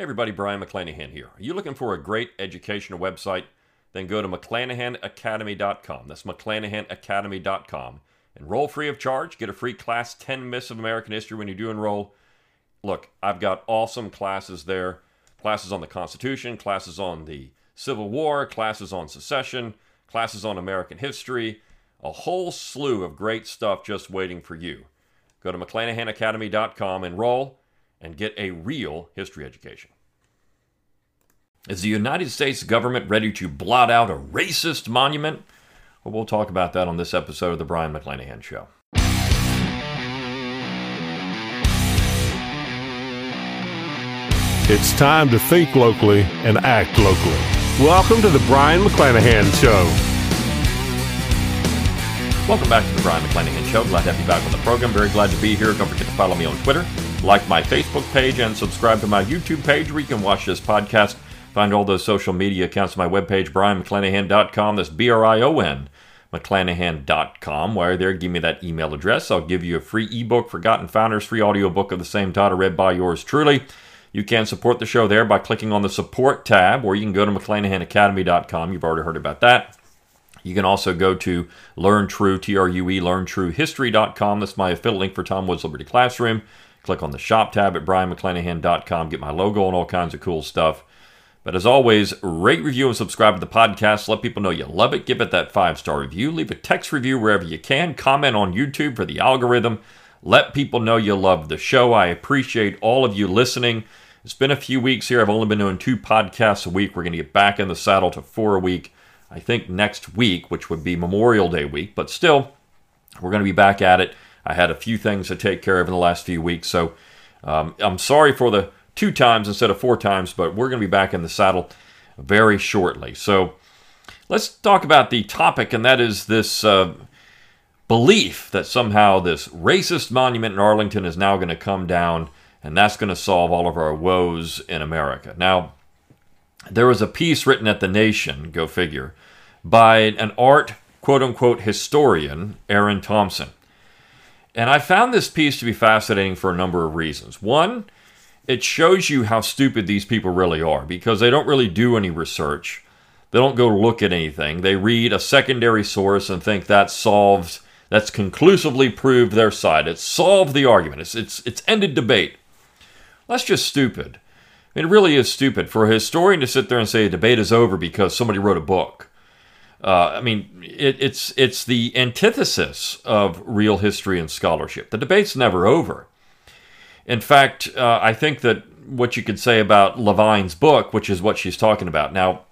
Hey everybody, Brion McClanahan here. Are you looking for a great educational website? Then go to McClanahanacademy.com. That's McClanahanacademy.com. Enroll free of charge. Get a free class 10 Myths of American History when you do enroll. Look, I've got awesome classes there. Classes on the Constitution, classes on the Civil War, classes on secession, classes on American history, a whole slew of great stuff just waiting for you. Go to McClanahanacademy.com, enroll, and get a real history education. Is the United States government ready to blot out a racist monument? Well, we'll talk about that on this episode of The Brion McClanahan Show. It's time to think locally and act locally. Welcome to the Brion McClanahan Show. Welcome back to the Brion McClanahan Show. Glad to have you back on the program. Very glad to be here. Don't forget to follow me on Twitter, like my Facebook page, and subscribe to my YouTube page where you can watch this podcast. Find all those social media accounts on my webpage, brionmcclanahan.com. That's B R I O N, McClanahan.com. While there, give me that email address. I'll give you a free ebook, Forgotten Founders, free audiobook of the same title, read by yours truly. You can support the show there by clicking on the support tab, or you can go to McClanahanacademy.com. You've already heard about that. You can also go to Learn True, T R U E, LearnTrueHistory.com. That's my affiliate link for Tom Woods Liberty Classroom. Click on the shop tab at BrionMcClanahan.com. Get my logo and all kinds of cool stuff. But as always, rate, review, and subscribe to the podcast. Let people know you love it. Give it that five star review. Leave a text review wherever you can. Comment on YouTube for the algorithm. Let people know you love the show. I appreciate all of you listening. It's been a few weeks here. I've only been doing two podcasts a week. We're going to get back in the saddle to four a week. I think next week, which would be Memorial Day week, but still, we're going to be back at it. I had a few things to take care of in the last few weeks, so um, I'm sorry for the two times instead of four times, but we're going to be back in the saddle very shortly. So let's talk about the topic, and that is this uh, belief that somehow this racist monument in Arlington is now going to come down and that's going to solve all of our woes in America. Now, there was a piece written at The Nation, go figure, by an art quote unquote historian, Erin Thompson. And I found this piece to be fascinating for a number of reasons. One, it shows you how stupid these people really are because they don't really do any research. They don't go look at anything. They read a secondary source and think that solves, that's conclusively proved their side. It's solved the argument. It's, it's, it's ended debate. That's just stupid. It really is stupid for a historian to sit there and say a debate is over because somebody wrote a book. Uh, I mean, it, it's it's the antithesis of real history and scholarship. The debate's never over. In fact, uh, I think that what you could say about Levine's book, which is what she's talking about now.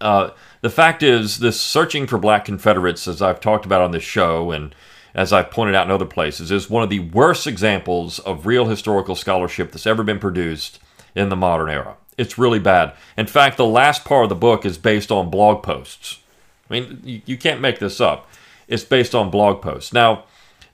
Uh, the fact is, this searching for black Confederates, as I've talked about on this show, and as I've pointed out in other places, is one of the worst examples of real historical scholarship that's ever been produced in the modern era. It's really bad. In fact, the last part of the book is based on blog posts. I mean, you, you can't make this up. It's based on blog posts. Now,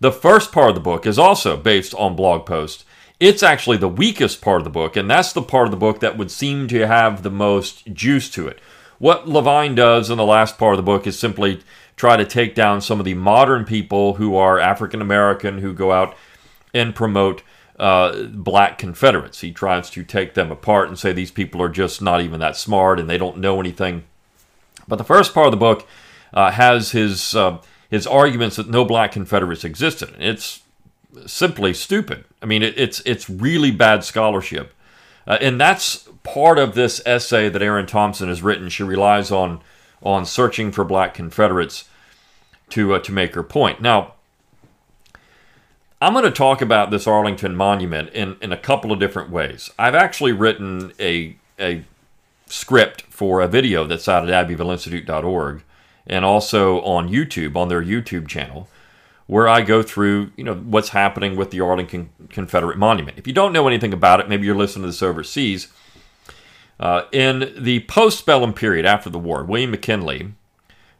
the first part of the book is also based on blog posts. It's actually the weakest part of the book, and that's the part of the book that would seem to have the most juice to it. What Levine does in the last part of the book is simply try to take down some of the modern people who are African American who go out and promote uh, black Confederates. He tries to take them apart and say these people are just not even that smart and they don't know anything. But the first part of the book uh, has his uh, his arguments that no black Confederates existed. It's simply stupid. I mean, it, it's it's really bad scholarship, uh, and that's part of this essay that Erin Thompson has written. She relies on on searching for black Confederates to uh, to make her point. Now, I'm going to talk about this Arlington Monument in, in a couple of different ways. I've actually written a a script for a video that's out at abbevilleinstitute.org and also on YouTube on their YouTube channel where I go through, you know, what's happening with the Arlington Confederate Monument. If you don't know anything about it, maybe you're listening to this overseas. Uh, in the post-bellum period after the war, William McKinley,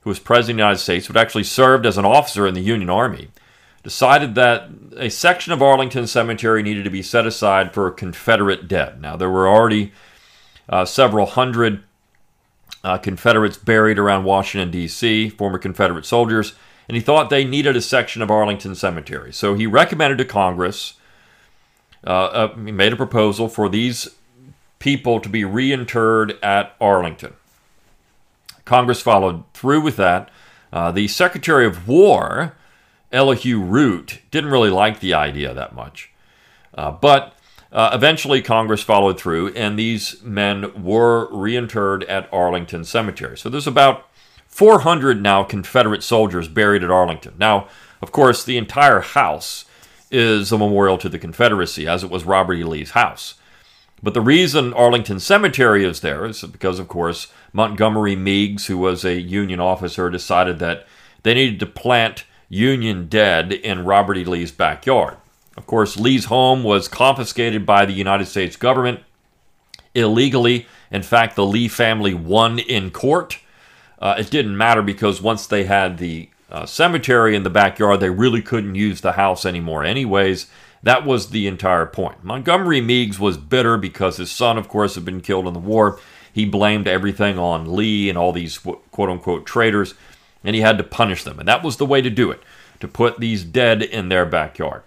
who was president of the United States, had actually served as an officer in the Union Army, decided that a section of Arlington Cemetery needed to be set aside for Confederate dead. Now, there were already uh, several hundred uh, Confederates buried around Washington, D.C., former Confederate soldiers, and he thought they needed a section of Arlington Cemetery. So he recommended to Congress, uh, uh he made a proposal for these people to be reinterred at Arlington. Congress followed through with that. Uh, the Secretary of War, Elihu Root, didn't really like the idea that much. Uh, but uh, eventually, Congress followed through, and these men were reinterred at Arlington Cemetery. So there's about 400 now Confederate soldiers buried at Arlington. Now, of course, the entire house is a memorial to the Confederacy, as it was Robert E. Lee's house. But the reason Arlington Cemetery is there is because, of course, Montgomery Meigs, who was a Union officer, decided that they needed to plant Union dead in Robert E. Lee's backyard. Of course, Lee's home was confiscated by the United States government illegally. In fact, the Lee family won in court. Uh, it didn't matter because once they had the uh, cemetery in the backyard, they really couldn't use the house anymore, anyways. That was the entire point. Montgomery Meigs was bitter because his son, of course, had been killed in the war. He blamed everything on Lee and all these quote unquote traitors, and he had to punish them. And that was the way to do it to put these dead in their backyard.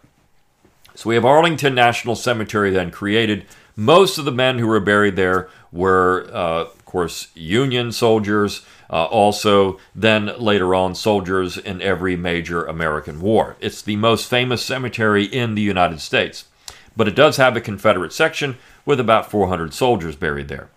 So we have Arlington National Cemetery then created. Most of the men who were buried there were, uh, of course, Union soldiers, uh, also then later on soldiers in every major American war. It's the most famous cemetery in the United States, but it does have a Confederate section with about 400 soldiers buried there.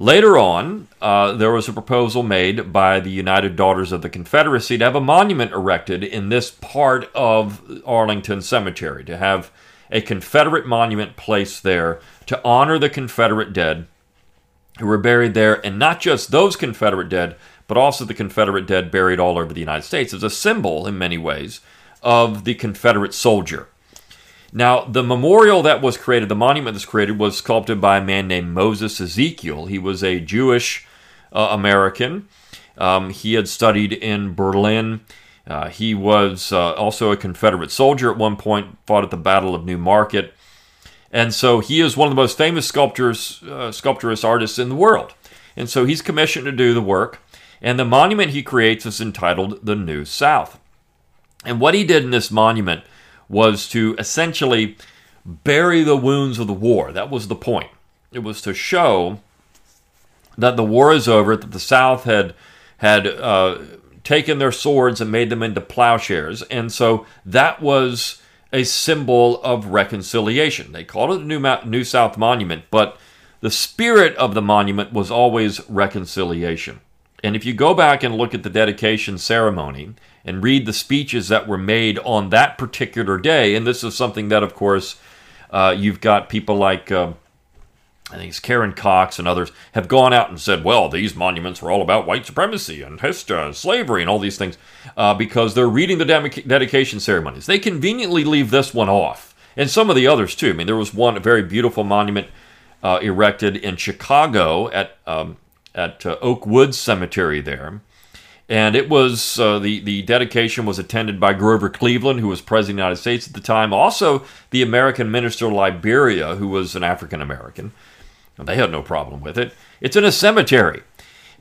Later on, uh, there was a proposal made by the United Daughters of the Confederacy to have a monument erected in this part of Arlington Cemetery, to have a Confederate monument placed there to honor the Confederate dead who were buried there, and not just those Confederate dead, but also the Confederate dead buried all over the United States as a symbol, in many ways, of the Confederate soldier. Now, the memorial that was created, the monument that's created, was sculpted by a man named Moses Ezekiel. He was a Jewish uh, American. Um, he had studied in Berlin. Uh, he was uh, also a Confederate soldier at one point, fought at the Battle of New Market. And so he is one of the most famous sculptors, uh, artists in the world. And so he's commissioned to do the work. And the monument he creates is entitled The New South. And what he did in this monument was to essentially bury the wounds of the war. That was the point. It was to show that the war is over, that the South had had uh, taken their swords and made them into plowshares, and so that was a symbol of reconciliation. They called it the New, New South Monument, but the spirit of the monument was always reconciliation. And if you go back and look at the dedication ceremony, and read the speeches that were made on that particular day. And this is something that, of course, uh, you've got people like. Uh, I think it's Karen Cox and others have gone out and said, well, these monuments were all about white supremacy and history, slavery and all these things uh, because they're reading the dedication ceremonies. They conveniently leave this one off, and some of the others too. I mean, there was one very beautiful monument uh, erected in Chicago at um, at uh, Oak Woods Cemetery there, and it was uh, the the dedication was attended by Grover Cleveland, who was president of the United States at the time. Also, the American minister of Liberia, who was an African American. They had no problem with it. It's in a cemetery,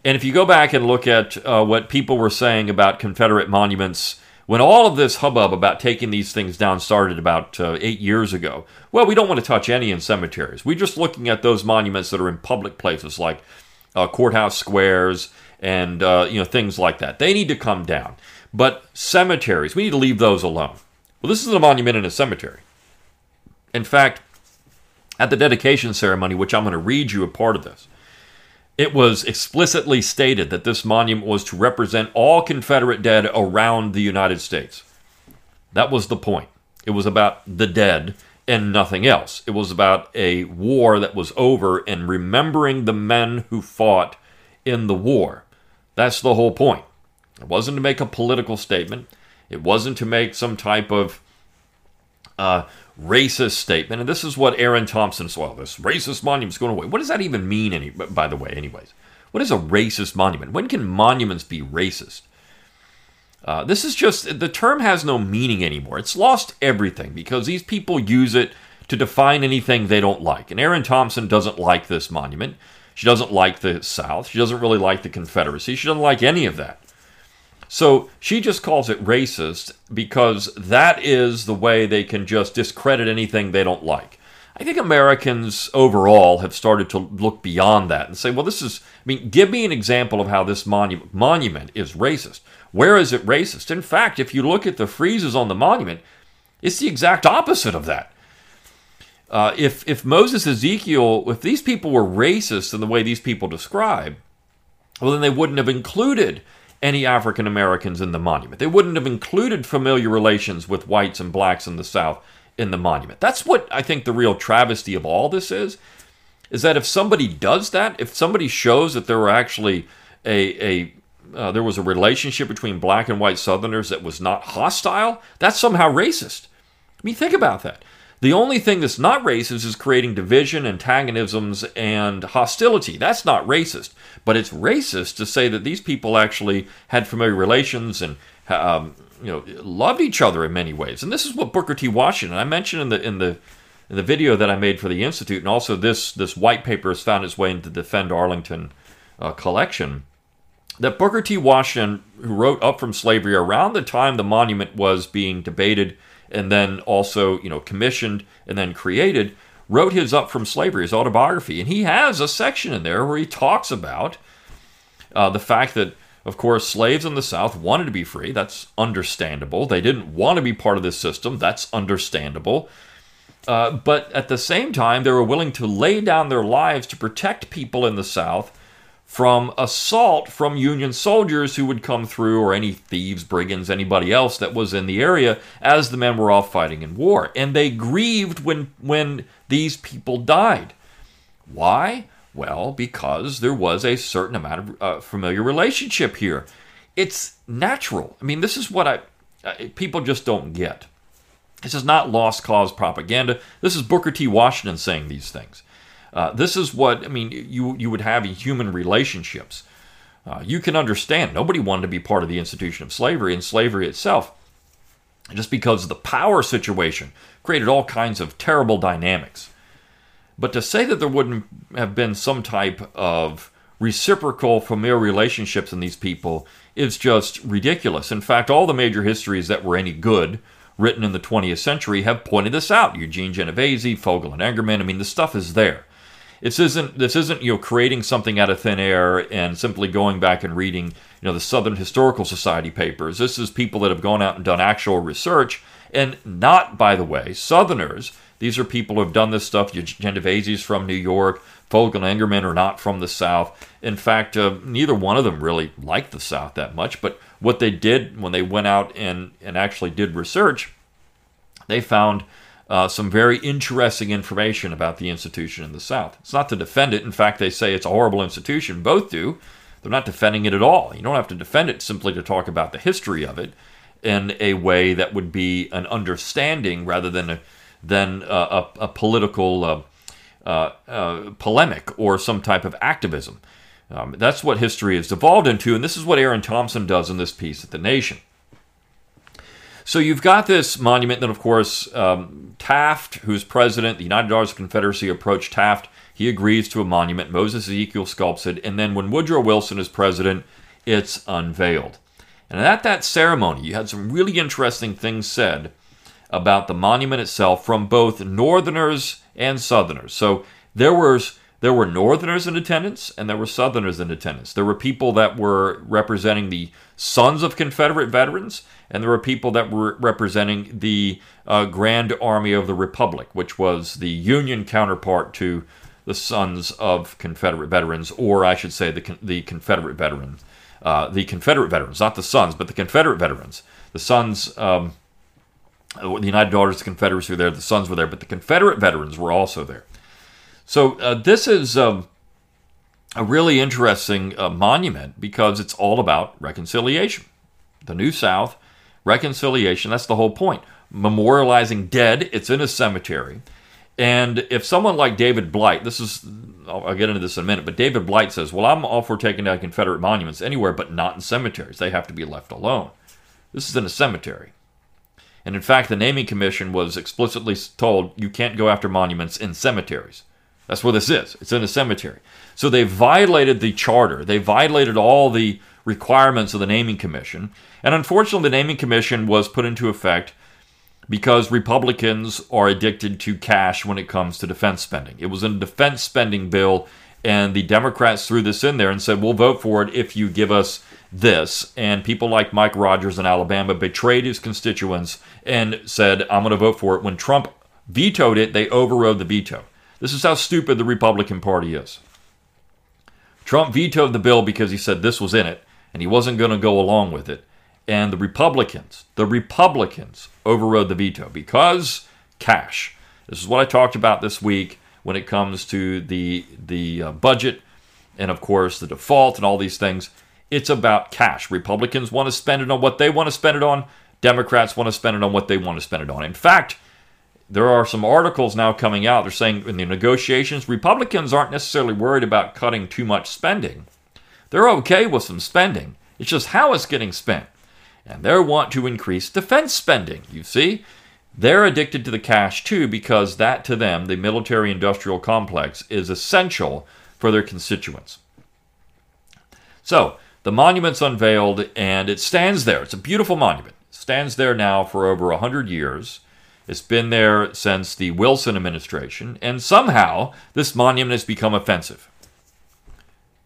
and if you go back and look at uh, what people were saying about Confederate monuments when all of this hubbub about taking these things down started about uh, eight years ago, well, we don't want to touch any in cemeteries. We're just looking at those monuments that are in public places like uh, courthouse squares and uh, you know things like that. They need to come down. But cemeteries, we need to leave those alone. Well, this is a monument in a cemetery. In fact, at the dedication ceremony, which I'm going to read you a part of this, it was explicitly stated that this monument was to represent all Confederate dead around the United States. That was the point. It was about the dead and nothing else. It was about a war that was over and remembering the men who fought in the war. That's the whole point. It wasn't to make a political statement. It wasn't to make some type of uh, racist statement. And this is what Erin Thompson. Well, this racist monument's going away. What does that even mean, any, by the way, anyways? What is a racist monument? When can monuments be racist? Uh, this is just, the term has no meaning anymore. It's lost everything because these people use it to define anything they don't like. And Erin Thompson doesn't like this monument. She doesn't like the South. She doesn't really like the Confederacy. She doesn't like any of that. So she just calls it racist because that is the way they can just discredit anything they don't like. I think Americans overall have started to look beyond that and say, well, this is, I mean, give me an example of how this monument, monument is racist. Where is it racist? In fact, if you look at the friezes on the monument, it's the exact opposite of that. Uh, if if Moses Ezekiel, if these people were racist in the way these people describe, well, then they wouldn't have included any African Americans in the monument. They wouldn't have included familiar relations with whites and blacks in the South in the monument. That's what I think the real travesty of all this is. Is that if somebody does that, if somebody shows that there were actually a, a uh, there was a relationship between black and white Southerners that was not hostile, that's somehow racist. I mean, think about that. The only thing that's not racist is creating division, antagonisms, and hostility. That's not racist. But it's racist to say that these people actually had familiar relations and um, you know loved each other in many ways. And this is what Booker T. Washington. I mentioned in the in the in the video that I made for the institute, and also this this white paper has found its way into the Defend Arlington uh, collection. That Booker T. Washington, who wrote Up from Slavery around the time the monument was being debated and then also you know commissioned and then created, wrote his Up from Slavery, his autobiography, and he has a section in there where he talks about uh, the fact that of course, slaves in the South wanted to be free. That's understandable. They didn't want to be part of this system. That's understandable. Uh, but at the same time, they were willing to lay down their lives to protect people in the South from assault from Union soldiers who would come through, or any thieves, brigands, anybody else that was in the area as the men were off fighting in war. And they grieved when, when these people died. Why? Well, because there was a certain amount of uh, familiar relationship here. It's natural. I mean, this is what I uh, people just don't get. This is not lost cause propaganda. This is Booker T. Washington saying these things. Uh, this is what I mean. You you would have in human relationships. Uh, you can understand nobody wanted to be part of the institution of slavery, and slavery itself, just because the power situation, created all kinds of terrible dynamics. But to say that there wouldn't have been some type of reciprocal familial relationships in these people is just ridiculous. In fact, all the major histories that were any good written in the 20th century have pointed this out. Eugene Genovese, Fogel and Engerman. I mean, the stuff is there. This isn't this isn't you know creating something out of thin air and simply going back and reading you know the Southern Historical Society papers. This is people that have gone out and done actual research, and not by the way Southerners these are people who have done this stuff. Genovese's from New York. Fogel and Engerman are not from the South. In fact, uh, neither one of them really liked the South that much. But what they did when they went out and, and actually did research, they found uh, some very interesting information about the institution in the South. It's not to defend it. In fact, they say it's a horrible institution. Both do. They're not defending it at all. You don't have to defend it simply to talk about the history of it in a way that would be an understanding rather than a than a, a, political uh, uh, uh, polemic or some type of activism. Um, that's what history has devolved into, and this is what Erin Thompson does in this piece at The Nation. So you've got this monument, then, of course, um, Taft, who's president, the United Artists Confederacy approached Taft. He agrees to a monument. Moses Ezekiel sculpts it. And then when Woodrow Wilson is president, it's unveiled. And at that ceremony, you had some really interesting things said about the monument itself from both Northerners and Southerners. So there was there were Northerners in attendance and there were Southerners in attendance. There were people that were representing the sons of Confederate veterans, and there were people that were representing the uh, Grand Army of the Republic, which was the Union counterpart to the sons of Confederate veterans, or I should say the the Confederate veterans, uh, the Confederate veterans, not the sons, but the Confederate veterans. The sons. Um, the United Daughters of the Confederacy were there, the Sons were there, but the Confederate veterans were also there. So uh, this is um, a really interesting uh, monument because it's all about reconciliation. The New South, reconciliation, that's the whole point. Memorializing dead, it's in a cemetery. And if someone like David Blight, this is, I'll, get into this in a minute, but David Blight says, well, I'm all for taking down Confederate monuments anywhere, but not in cemeteries. They have to be left alone. This is in a cemetery. And in fact, the Naming Commission was explicitly told you can't go after monuments in cemeteries. That's where this is. It's in a cemetery. So they violated the charter. They violated all the requirements of the Naming Commission. And unfortunately, the Naming Commission was put into effect because Republicans are addicted to cash when it comes to defense spending. It was a defense spending bill, and the Democrats threw this in there and said, We'll vote for it if you give us this. And people like Mike Rogers in Alabama betrayed his constituents and said, I'm going to vote for it. When Trump vetoed it, they overrode the veto. This is how stupid the Republican Party is. Trump vetoed the bill because he said this was in it, and he wasn't going to go along with it. And the Republicans, the Republicans overrode the veto because cash. This is what I talked about this week when it comes to the the uh, budget and of course the default and all these things. It's about cash. Republicans want to spend it on what they want to spend it on. Democrats want to spend it on what they want to spend it on. In fact, there are some articles now coming out. They're saying in the negotiations, Republicans aren't necessarily worried about cutting too much spending. They're okay with some spending. It's just how it's getting spent. And they want to increase defense spending. You see, they're addicted to the cash too because that to them, the military industrial complex, is essential for their constituents. So, the monument's unveiled and it stands there. It's a beautiful monument. It stands there now for over 100 years. It's been there since the Wilson administration, and somehow this monument has become offensive.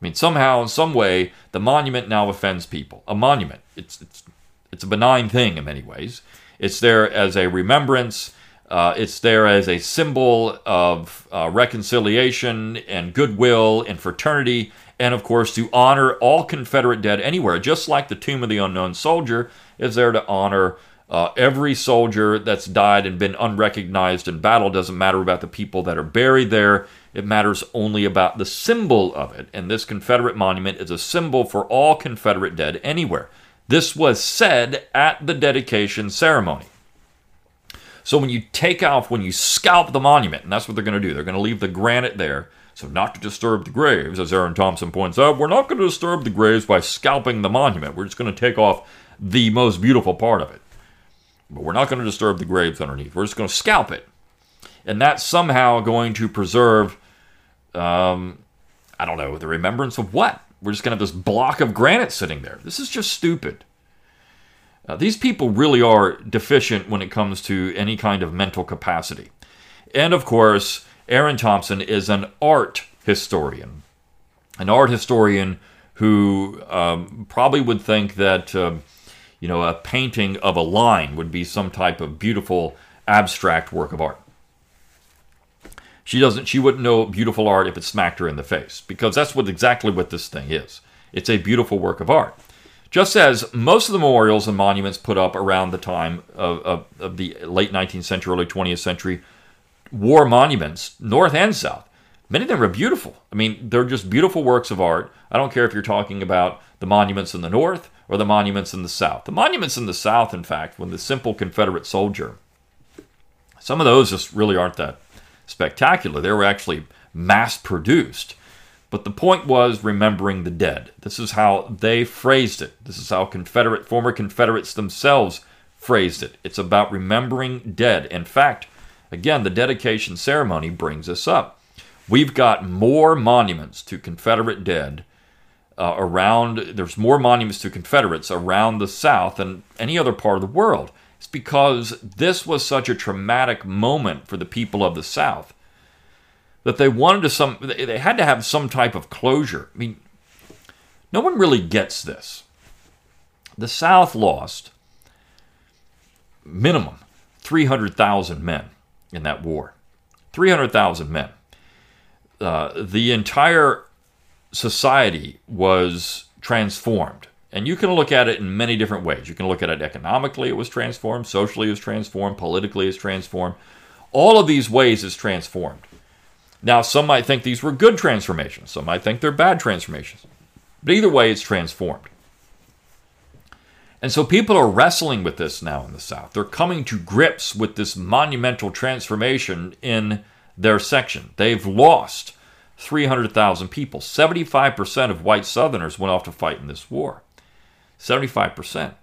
I mean, somehow, in some way, the monument now offends people. A monument. It's, it's, it's a benign thing in many ways. It's there as a remembrance. Uh, it's there as a symbol of uh, reconciliation and goodwill and fraternity, and of course to honor all Confederate dead anywhere. Just like the Tomb of the Unknown Soldier is there to honor uh, every soldier that's died and been unrecognized in battle doesn't matter about the people that are buried there. It matters only about the symbol of it. And this Confederate monument is a symbol for all Confederate dead anywhere. This was said at the dedication ceremony. So when you take off, when you scalp the monument, and that's what they're going to do, they're going to leave the granite there. So not to disturb the graves, as Erin Thompson points out, we're not going to disturb the graves by scalping the monument. We're just going to take off the most beautiful part of it. But we're not going to disturb the graves underneath. We're just going to scalp it. And that's somehow going to preserve, um, I don't know, the remembrance of what? We're just going to have this block of granite sitting there. This is just stupid. Uh, these people really are deficient when it comes to any kind of mental capacity. And of course, Erin Thompson is an art historian. An art historian who um, probably would think that. Uh, you know, a painting of a line would be some type of beautiful abstract work of art. She doesn't she wouldn't know beautiful art if it smacked her in the face because that's what exactly what this thing is. It's a beautiful work of art. Just as most of the memorials and monuments put up around the time of, of, of the late 19th century, early 20th century war monuments, north and south, many of them are beautiful. I mean, they're just beautiful works of art. I don't care if you're talking about the monuments in the north or the monuments in the South. The monuments in the South, in fact, when the simple Confederate soldier, some of those just really aren't that spectacular. They were actually mass produced. But the point was remembering the dead. This is how they phrased it. This is how Confederate former Confederates themselves phrased it. It's about remembering dead. In fact, again, the dedication ceremony brings us up. We've got more monuments to Confederate dead uh, around, there's more monuments to Confederates around the South than any other part of the world. It's because this was such a traumatic moment for the people of the South that they wanted to some, they had to have some type of closure. I mean, no one really gets this. The South lost minimum 300,000 men in that war. 300,000 men. Uh, the entire society was transformed. And you can look at it in many different ways. You can look at it economically, it was transformed, socially, it was transformed, politically, it's transformed. All of these ways is transformed. Now, some might think these were good transformations, some might think they're bad transformations. But either way, it's transformed. And so people are wrestling with this now in the South. They're coming to grips with this monumental transformation in their section. They've lost 300,000 people. 75% of white Southerners went off to fight in this war. 75%.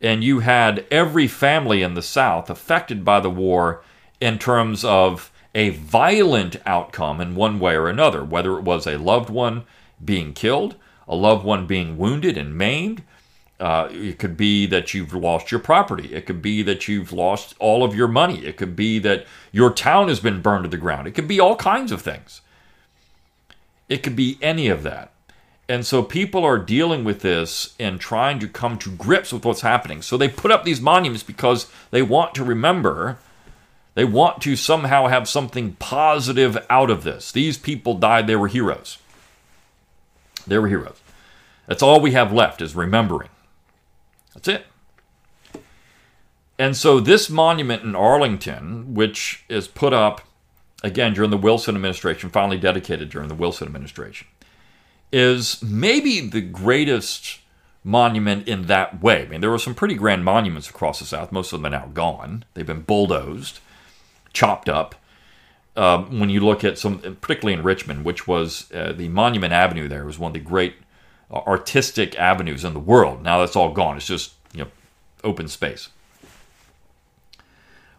And you had every family in the South affected by the war in terms of a violent outcome in one way or another, whether it was a loved one being killed, a loved one being wounded and maimed, Uh, it could be that you've lost your property. It could be that you've lost all of your money. It could be that your town has been burned to the ground. It could be all kinds of things. It could be any of that. And so people are dealing with this and trying to come to grips with what's happening. So they put up these monuments because they want to remember, they want to somehow have something positive out of this. These people died, they were heroes. They were heroes. That's all we have left is remembering. That's it. And so this monument in Arlington, which is put up again during the Wilson administration, finally dedicated during the Wilson administration is maybe the greatest monument in that way. I mean, there were some pretty grand monuments across the South. Most of them are now gone. They've been bulldozed, chopped up. Um, when you look at some, particularly in Richmond, which was uh, the Monument Avenue, there was one of the great artistic avenues in the world. Now that's all gone. It's just you know open space.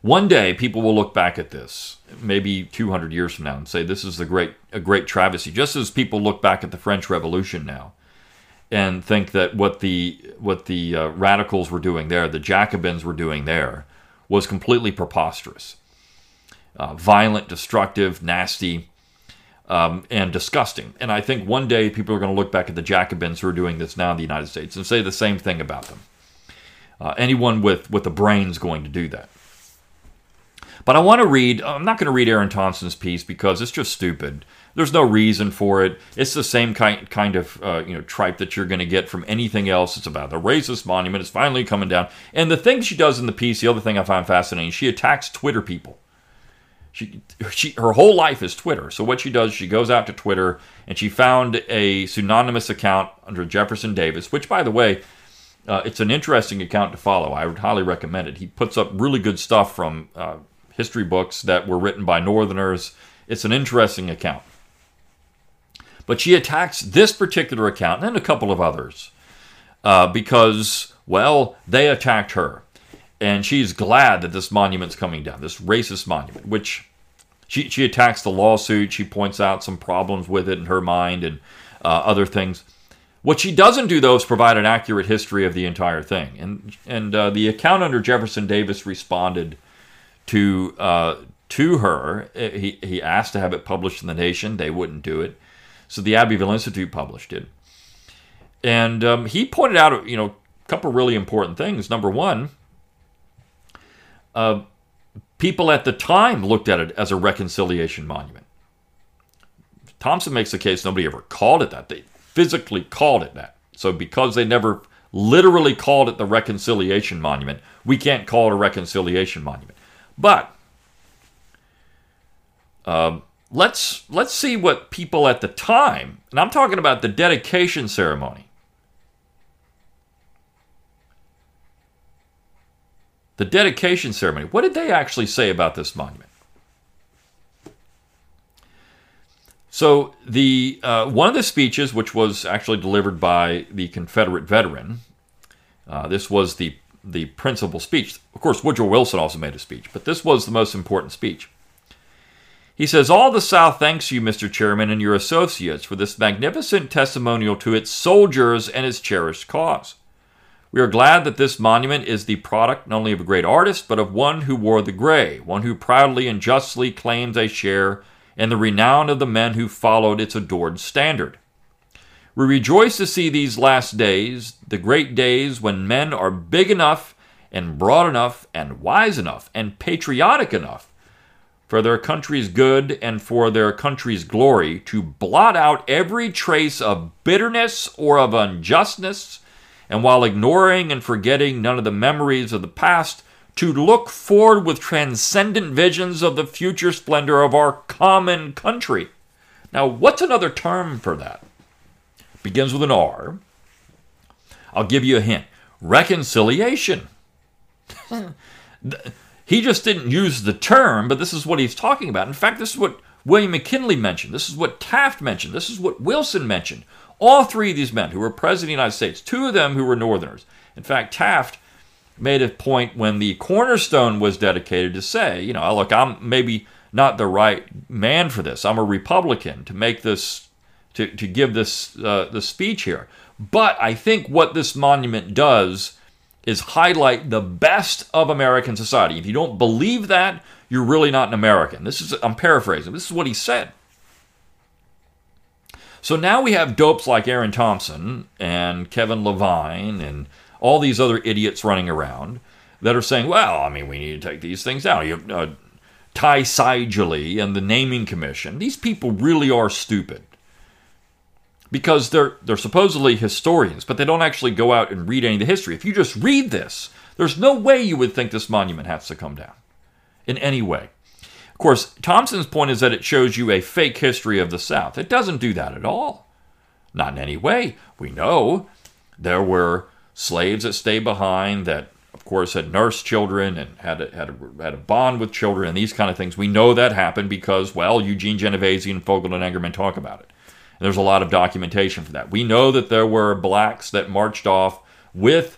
One day, people will look back at this, maybe 200 years from now, and say this is a great, a great travesty. Just as people look back at the French Revolution now, and think that what the what the uh, radicals were doing there, the Jacobins were doing there, was completely preposterous, uh, violent, destructive, nasty, um, and disgusting. And I think one day people are going to look back at the Jacobins who are doing this now in the United States and say the same thing about them. Uh, anyone with with a brain is going to do that. But I want to read, I'm not going to read Erin Thompson's piece because it's just stupid. There's no reason for it. It's the same kind kind of uh, you know tripe that you're going to get from anything else. It's about the racist monument. It's finally coming down. And the thing she does in the piece, the other thing I find fascinating, she attacks Twitter people. She, she, her whole life is Twitter. So what she does, she goes out to Twitter and she found a pseudonymous account under Jefferson Davis, which, by the way, uh, it's an interesting account to follow. I would highly recommend it. He puts up really good stuff from uh, history books that were written by Northerners. It's an interesting account. But she attacks this particular account and a couple of others uh, because, well, they attacked her. And she's glad that this monument's coming down, this racist monument, which she, she attacks the lawsuit. She points out some problems with it in her mind and uh, other things. What she doesn't do, though, is provide an accurate history of the entire thing. And, and uh, the account under Jefferson Davis responded to uh, to her. He, he asked to have it published in the Nation. They wouldn't do it. So the Abbeville Institute published it. And um, he pointed out, you know, a couple really important things. Number one, uh, people at the time looked at it as a reconciliation monument. Thompson makes the case nobody ever called it that. They physically called it that. So because they never literally called it the reconciliation monument, we can't call it a reconciliation monument. But um, let's let's see what people at the time, and I'm talking about the dedication ceremony. The dedication ceremony. What did they actually say about this monument? So the uh, one of the speeches, which was actually delivered by the Confederate veteran, uh, this was the the principal speech. Of course, Woodrow Wilson also made a speech, but this was the most important speech. He says, All the South thanks you, Mr. Chairman, and your associates for this magnificent testimonial to its soldiers and its cherished cause. We are glad that this monument is the product not only of a great artist, but of one who wore the gray, one who proudly and justly claims a share in the renown of the men who followed its adored standard. We rejoice to see these last days, the great days when men are big enough and broad enough and wise enough and patriotic enough for their country's good and for their country's glory to blot out every trace of bitterness or of unjustness, and while ignoring and forgetting none of the memories of the past, to look forward with transcendent visions of the future splendor of our common country. Now, what's another term for that? Begins with an R. I'll give you a hint reconciliation. he just didn't use the term, but this is what he's talking about. In fact, this is what William McKinley mentioned. This is what Taft mentioned. This is what Wilson mentioned. All three of these men who were president of the United States, two of them who were Northerners. In fact, Taft made a point when the cornerstone was dedicated to say, you know, look, I'm maybe not the right man for this. I'm a Republican to make this to, to give this uh, the speech here. But I think what this monument does is highlight the best of American society. If you don't believe that, you're really not an American. This is I'm paraphrasing. This is what he said. So now we have dopes like Erin Thompson and Kevin Levine and all these other idiots running around that are saying, well, I mean, we need to take these things down. You uh, Ty Seidule and the Naming Commission. These people really are stupid because they're they're supposedly historians, but they don't actually go out and read any of the history. If you just read this, there's no way you would think this monument has to come down in any way. Of course, Thompson's point is that it shows you a fake history of the South. It doesn't do that at all. Not in any way. We know there were slaves that stayed behind that of course had nursed children and had a, had a, had a bond with children and these kind of things. We know that happened because well, Eugene Genovese and Fogel and Engerman talk about it. And there's a lot of documentation for that. We know that there were blacks that marched off with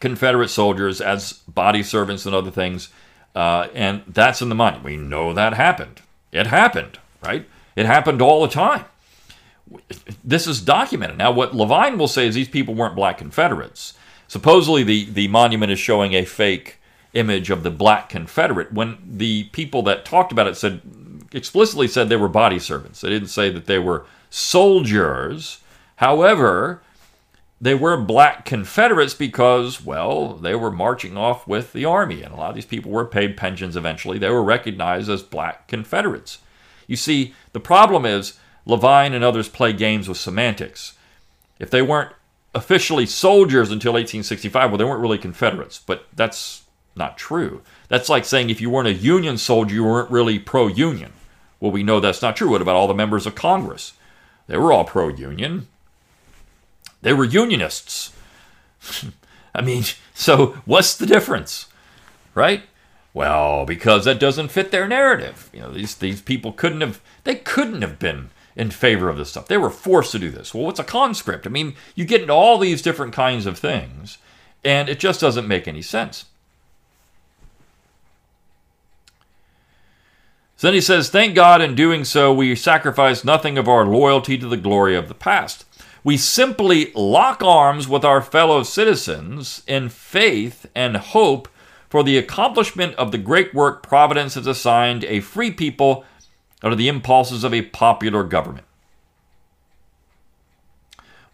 Confederate soldiers as body servants and other things, uh, and that's in the money. We know that happened. It happened, right? It happened all the time. This is documented. Now, what Levine will say is these people weren't black Confederates. Supposedly, the, the monument is showing a fake image of the black Confederate when the people that talked about it said explicitly said they were body servants. They didn't say that they were soldiers. However, they were black Confederates because, well, they were marching off with the army, and a lot of these people were paid pensions eventually. They were recognized as black Confederates. You see, the problem is Levine and others play games with semantics. If they weren't officially soldiers until 1865, well, they weren't really Confederates, but that's not true. That's like saying if you weren't a Union soldier, you weren't really pro Union. Well, we know that's not true. What about all the members of Congress? They were all pro union. They were unionists. I mean, so what's the difference? Right? Well, because that doesn't fit their narrative. You know, these these people couldn't have they couldn't have been in favor of this stuff. They were forced to do this. Well, what's a conscript? I mean, you get into all these different kinds of things, and it just doesn't make any sense. So then he says, Thank God in doing so, we sacrifice nothing of our loyalty to the glory of the past. We simply lock arms with our fellow citizens in faith and hope for the accomplishment of the great work Providence has assigned a free people under the impulses of a popular government.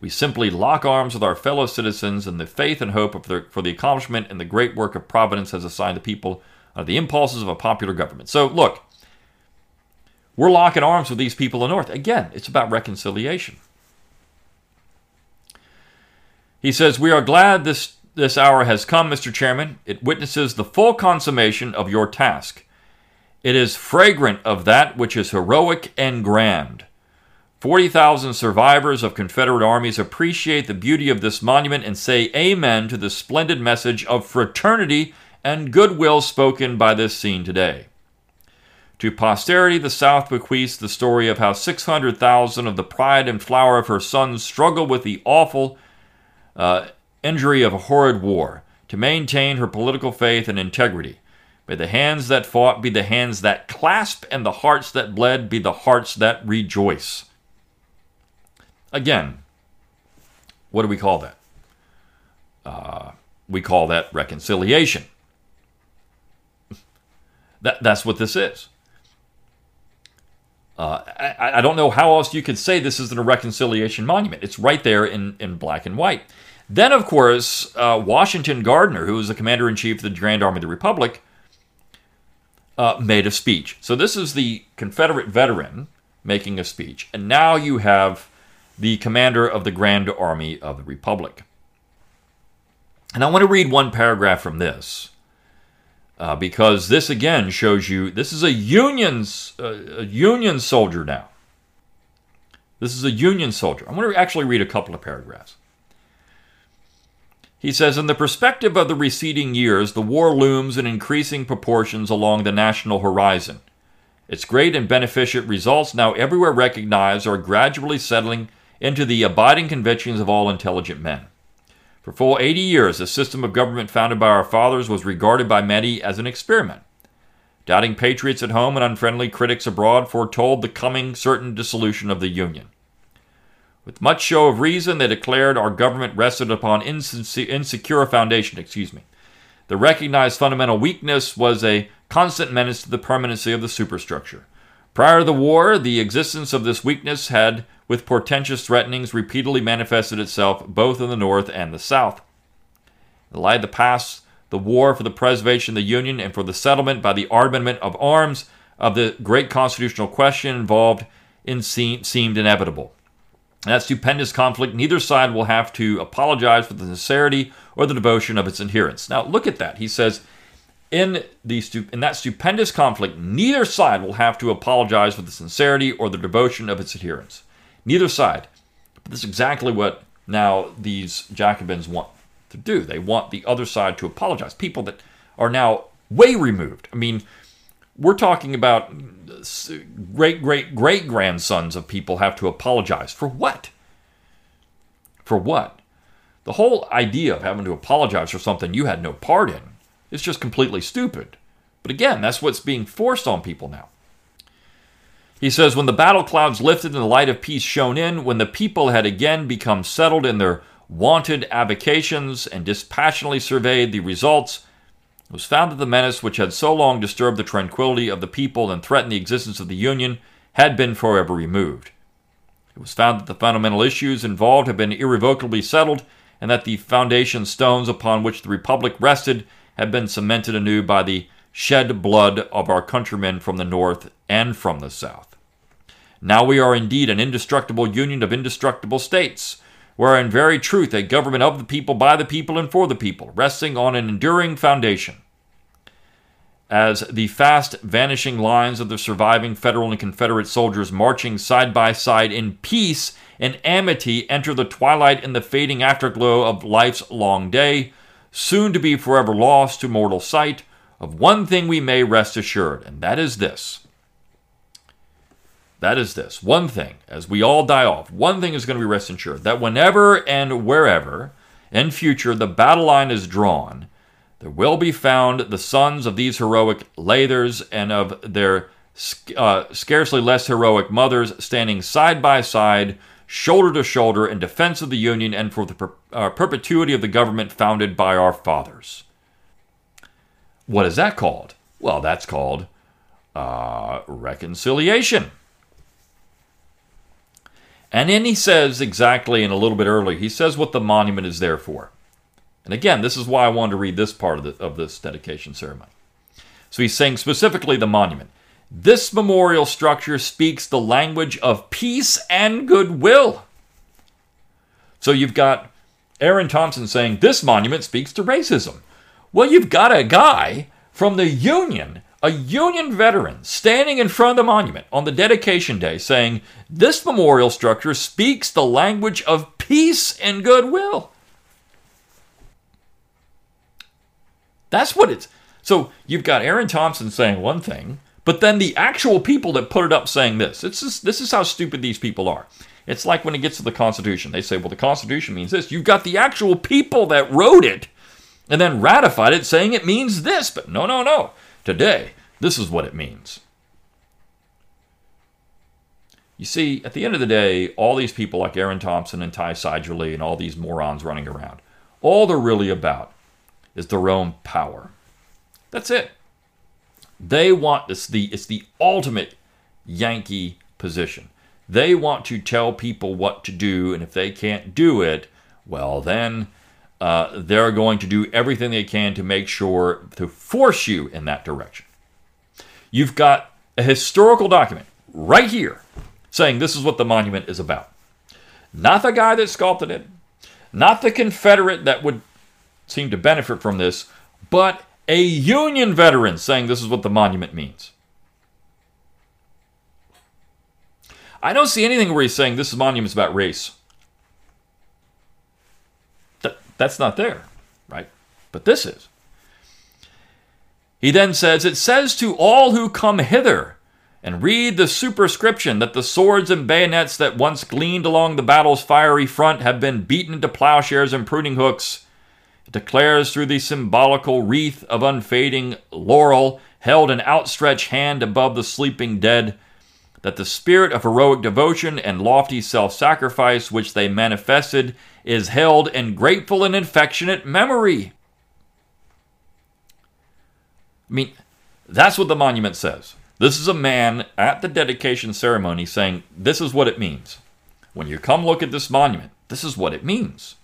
We simply lock arms with our fellow citizens in the faith and hope of the, for the accomplishment and the great work of Providence has assigned the people under the impulses of a popular government. So, look, we're locking arms with these people in the North. Again, it's about reconciliation. He says, We are glad this, this hour has come, Mr. Chairman. It witnesses the full consummation of your task. It is fragrant of that which is heroic and grand. 40,000 survivors of Confederate armies appreciate the beauty of this monument and say amen to the splendid message of fraternity and goodwill spoken by this scene today. To posterity, the South bequeaths the story of how 600,000 of the pride and flower of her sons struggled with the awful uh, injury of a horrid war to maintain her political faith and integrity. May the hands that fought be the hands that clasp, and the hearts that bled be the hearts that rejoice. Again, what do we call that? Uh, we call that reconciliation. That, that's what this is. Uh, I, I, don't know how else you could say this isn't a reconciliation monument. It's right there in, in black and white. Then, of course, uh, Washington Gardner, who was the commander in chief of the Grand Army of the Republic, uh, made a speech. So, this is the Confederate veteran making a speech. And now you have the commander of the Grand Army of the Republic. And I want to read one paragraph from this uh, because this again shows you this is a Union uh, a Union soldier now. This is a Union soldier. I want to actually read a couple of paragraphs. He says, In the perspective of the receding years, the war looms in increasing proportions along the national horizon. Its great and beneficent results, now everywhere recognized, are gradually settling into the abiding convictions of all intelligent men. For full 80 years, the system of government founded by our fathers was regarded by many as an experiment. Doubting patriots at home and unfriendly critics abroad foretold the coming certain dissolution of the Union. With much show of reason, they declared our government rested upon insecure foundation. Excuse me. The recognized fundamental weakness was a constant menace to the permanency of the superstructure. Prior to the war, the existence of this weakness had, with portentous threatenings, repeatedly manifested itself both in the North and the South. The light of the past, the war for the preservation of the Union and for the settlement by the armament of arms of the great constitutional question involved in seemed inevitable. In that stupendous conflict, neither side will have to apologize for the sincerity or the devotion of its adherents. Now, look at that. He says, in, the, in that stupendous conflict, neither side will have to apologize for the sincerity or the devotion of its adherents. Neither side. But this is exactly what now these Jacobins want to do. They want the other side to apologize. People that are now way removed. I mean, we're talking about great great great grandsons of people have to apologize for what? For what? The whole idea of having to apologize for something you had no part in is just completely stupid. But again, that's what's being forced on people now. He says, When the battle clouds lifted and the light of peace shone in, when the people had again become settled in their wanted avocations and dispassionately surveyed the results, it was found that the menace which had so long disturbed the tranquility of the people and threatened the existence of the Union had been forever removed. It was found that the fundamental issues involved had been irrevocably settled, and that the foundation stones upon which the Republic rested had been cemented anew by the shed blood of our countrymen from the North and from the South. Now we are indeed an indestructible union of indestructible states We are in very truth a government of the people, by the people, and for the people, resting on an enduring foundation. As the fast vanishing lines of the surviving Federal and Confederate soldiers marching side by side in peace and amity enter the twilight and the fading afterglow of life's long day, soon to be forever lost to mortal sight, of one thing we may rest assured, and that is this that is this one thing, as we all die off, one thing is going to be rest assured that whenever and wherever in future the battle line is drawn, there will be found the sons of these heroic lathers and of their uh, scarcely less heroic mothers standing side by side, shoulder to shoulder, in defense of the Union and for the per- uh, perpetuity of the government founded by our fathers. What is that called? Well, that's called uh, reconciliation. And then he says exactly, and a little bit earlier, he says what the monument is there for. And again, this is why I wanted to read this part of, the, of this dedication ceremony. So he's saying specifically the monument. This memorial structure speaks the language of peace and goodwill. So you've got Erin Thompson saying this monument speaks to racism. Well, you've got a guy from the Union a Union veteran standing in front of the monument on the dedication day saying, This memorial structure speaks the language of peace and goodwill. That's what it's. So you've got Erin Thompson saying one thing, but then the actual people that put it up saying this. It's Just, this is how stupid these people are. It's like when it gets to the Constitution. They say, well, the Constitution means this. You've got the actual people that wrote it and then ratified it saying it means this. But no, no, no. Today, this is what it means. You see, at the end of the day, all these people like Erin Thompson and Ty Seidule and all these morons running around, all they're really about is their own power. That's it. They want this the it's the ultimate Yankee position. They want to tell people what to do, and if they can't do it, well then uh, they're going to do everything they can to make sure to force you in that direction. You've got a historical document right here saying this is what the monument is about. Not the guy that sculpted it, not the Confederate that would seem to benefit from this, but a Union veteran saying this is what the monument means. I don't see anything where he's saying this monument's about race. That's not there, right? But this is. He then says, It says to all who come hither, and read the superscription that the swords and bayonets that once gleamed along the battle's fiery front have been beaten into plowshares and pruning hooks. It declares through the symbolical wreath of unfading laurel held an outstretched hand above the sleeping dead that the spirit of heroic devotion and lofty self sacrifice which they manifested is held in grateful and affectionate memory. I mean, that's what the monument says. This is a man at the dedication ceremony saying, This is what it means. When you come look at this monument, this is what it means.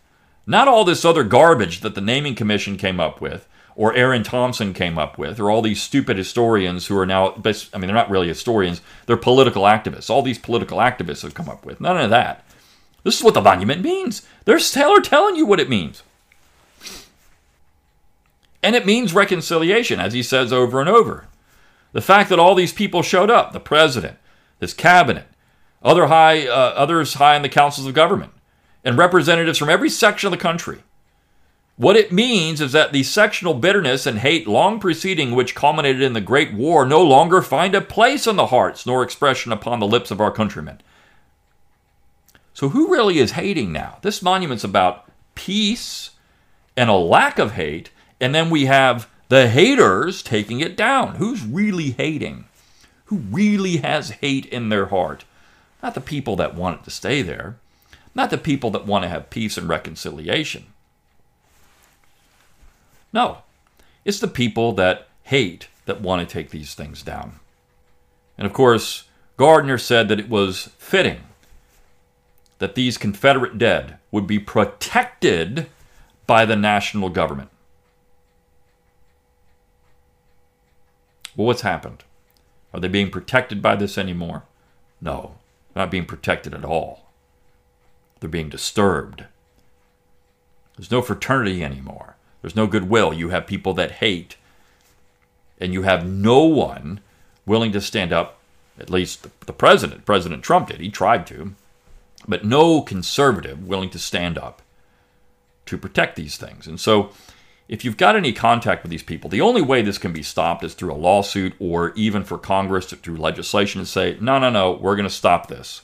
Not all this other garbage that the Naming Commission came up with, or Erin Thompson came up with, or all these stupid historians who are now, I mean, they're not really historians, they're political activists. All these political activists have come up with. None of that. This is what the monument means. They're, they're telling you what it means. And it means reconciliation, as he says over and over. The fact that all these people showed up, the president, his cabinet, other high, uh, others high in the councils of government, and representatives from every section of the country. What it means is that the sectional bitterness and hate long preceding which culminated in the Great War no longer find a place in the hearts nor expression upon the lips of our countrymen. So, who really is hating now? This monument's about peace and a lack of hate, and then we have the haters taking it down. Who's really hating? Who really has hate in their heart? Not the people that want it to stay there, not the people that want to have peace and reconciliation. No, it's the people that hate that want to take these things down. And of course, Gardner said that it was fitting that these Confederate dead would be protected by the national government. Well, what's happened? Are they being protected by this anymore? No, they're not being protected at all. They're being disturbed. There's no fraternity anymore. There's no goodwill. You have people that hate, and you have no one willing to stand up. At least the president, President Trump did. He tried to, but no conservative willing to stand up to protect these things. And so if you've got any contact with these people, the only way this can be stopped is through a lawsuit or even for Congress to, through legislation to say, no, no, no, we're going to stop this.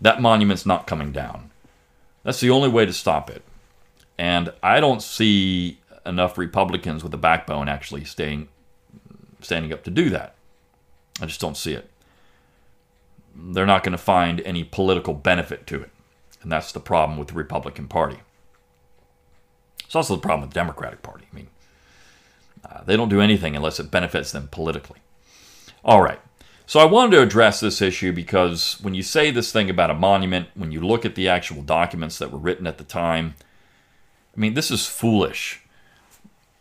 That monument's not coming down. That's the only way to stop it. And I don't see enough Republicans with a backbone actually staying, standing up to do that. I just don't see it. They're not going to find any political benefit to it. And that's the problem with the Republican Party. It's also the problem with the Democratic Party. I mean, uh, they don't do anything unless it benefits them politically. All right. So I wanted to address this issue because when you say this thing about a monument, when you look at the actual documents that were written at the time, I mean, this is foolish.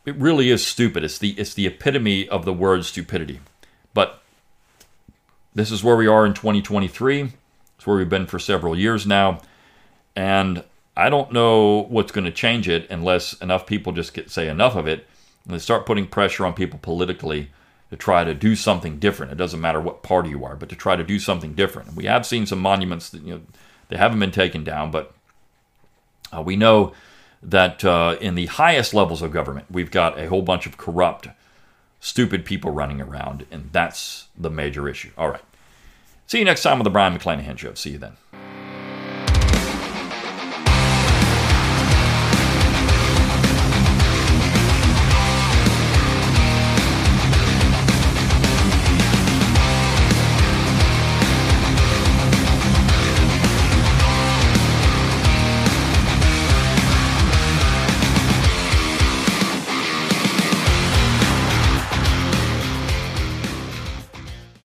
It really is stupid. It's the it's the epitome of the word stupidity. But this is where we are in 2023. It's where we've been for several years now. And I don't know what's going to change it unless enough people just get say enough of it and they start putting pressure on people politically to try to do something different. It doesn't matter what party you are, but to try to do something different. We have seen some monuments that you know they haven't been taken down, but uh, we know that uh, in the highest levels of government, we've got a whole bunch of corrupt, stupid people running around, and that's the major issue. All right. See you next time on the Brion McClanahan Show. See you then.